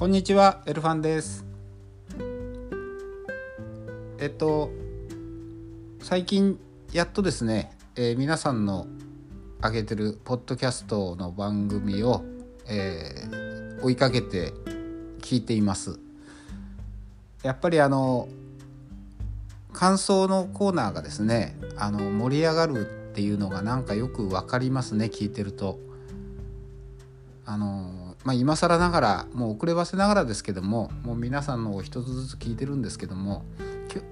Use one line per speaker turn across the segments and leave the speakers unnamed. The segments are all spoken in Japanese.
こんにちはエルファンですえっと最近やっとですね、えー、皆さんの上げてるポッドキャストの番組を、えー、追いかけて聞いていますやっぱりあの感想のコーナーがですねあの盛り上がるっていうのがなんかよく分かりますね聞いてると。あのまあ、今更ながらもう遅ればせながらですけどももう皆さんのを一つずつ聞いてるんですけども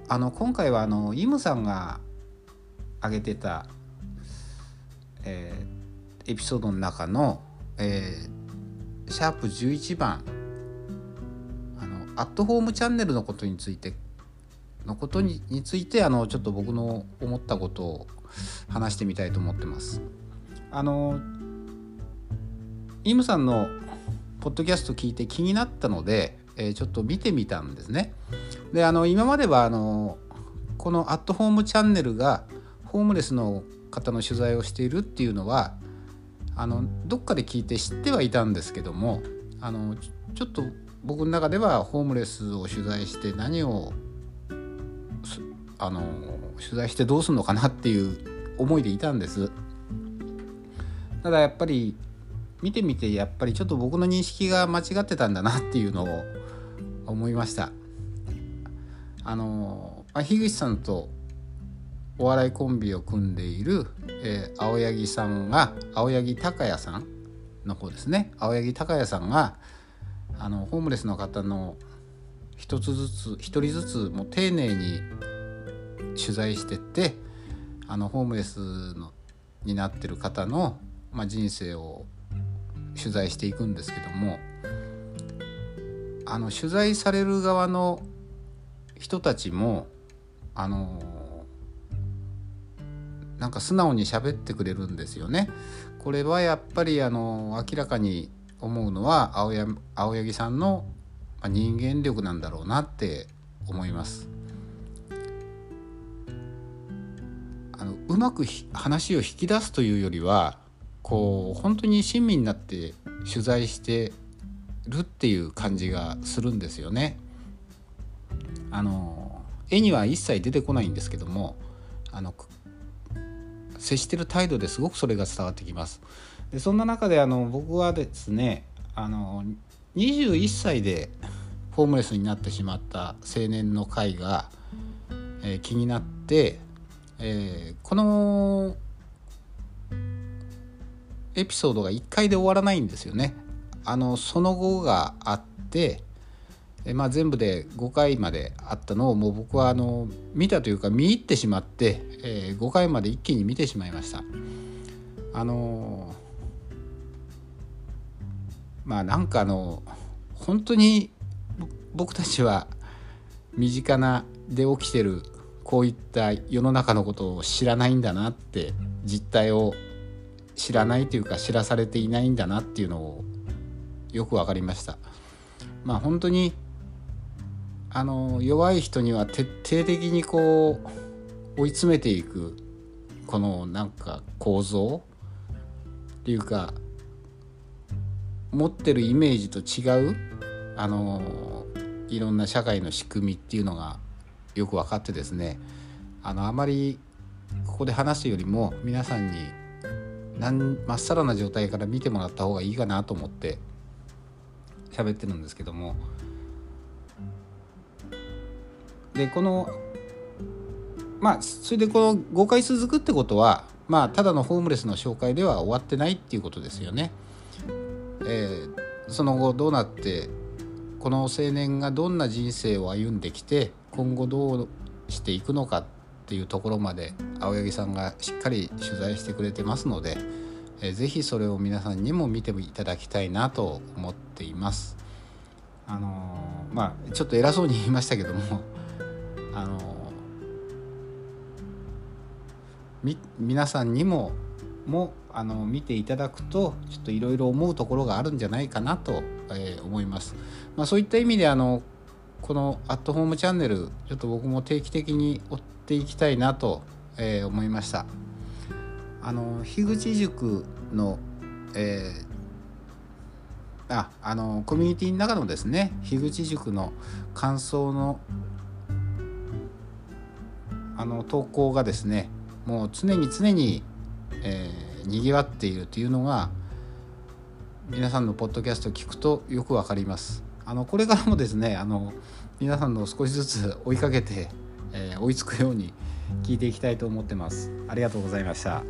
あの今回はあのイムさんが挙げてた、えー、エピソードの中の、えー、シャープ11番あのアットホームチャンネルのことについてのことにについてあのちょっと僕の思ったことを話してみたいと思ってます。あのイムさんのポッドキャスト聞いて気になったので、えー、ちょっと見てみたんですね。であの今まではあのこのアットホームチャンネルがホームレスの方の取材をしているっていうのはあのどっかで聞いて知ってはいたんですけどもあのちょっと僕の中ではホームレスを取材して何をあの取材してどうするのかなっていう思いでいたんです。ただやっぱり見てみてやっぱりちょっと僕の認識が間違ってたんだなっていうのを思いました。あの樋口さんとお笑いコンビを組んでいる、えー、青柳さんが青柳高也さんの方ですね。青柳高也さんがあのホームレスの方の一つずつ一人ずつもう丁寧に取材してってあのホームレスのになってる方の、まあ、人生を取材していくんですけどもあの取材される側の人たちもあのなんか素直に喋ってくれるんですよね。これはやっぱりあの明らかに思うのは青柳青柳さんの人間力なんだろうなって思います。あのうまく話を引き出すというよりはこう本当に親身になって取材してるっていう感じがするんですよね。あの絵には一切出てこないんですけどもあの接してる態度ですごくそれが伝わってきます。でそんな中であの僕はですねあの21歳でホームレスになってしまった青年の会が、えー、気になって、えー、このエピソードが1回で終わらないんですよね。あのその後があってえまあ、全部で5回まであったのをもう僕はあの見たというか見入ってしまって、えー、5回まで一気に見てしまいました。あのまあなんかあの本当に僕たちは身近なで起きてるこういった世の中のことを知らないんだなって実態を知らないというか知らされていないんだなっていうのをよく分かりました。まあ本当にあの弱い人には徹底的にこう追い詰めていくこのなんか構造っていうか持ってるイメージと違うあのいろんな社会の仕組みっていうのがよく分かってですねあのあまりここで話すよりも皆さんにまっさらな状態から見てもらった方がいいかなと思って喋ってるんですけどもでこのまあそれでこの5回続くってことはまあただのホームレスの紹介では終わってないっていうことですよね。えー、その後どうなってこの青年がどんな人生を歩んできて今後どうしていくのかっていうところまで青柳さんがしっかり取材してくれてますので、えー、ぜひそれを皆さんにも見ていただきたいなと思っています。あのー、まあちょっと偉そうに言いましたけども あのー、皆さんにももあの見ていただくとちょっといろいろ思うところがあるんじゃないかなと、えー、思います。まあ、そういった意味であのこのアットホームチャンネルちょっと僕も定期的に追っていきたいなと、えー、思いましたあの樋口塾の、えー、ああのコミュニティの中のですね樋口塾の感想のあの投稿がですねもう常に常に、えー、にぎわっているというのが皆さんのポッドキャストを聞くとよくわかります。あのこれからもですねあの皆さんの少しずつ追いかけて、えー、追いつくように聞いていきたいと思ってます。ありがとうございました。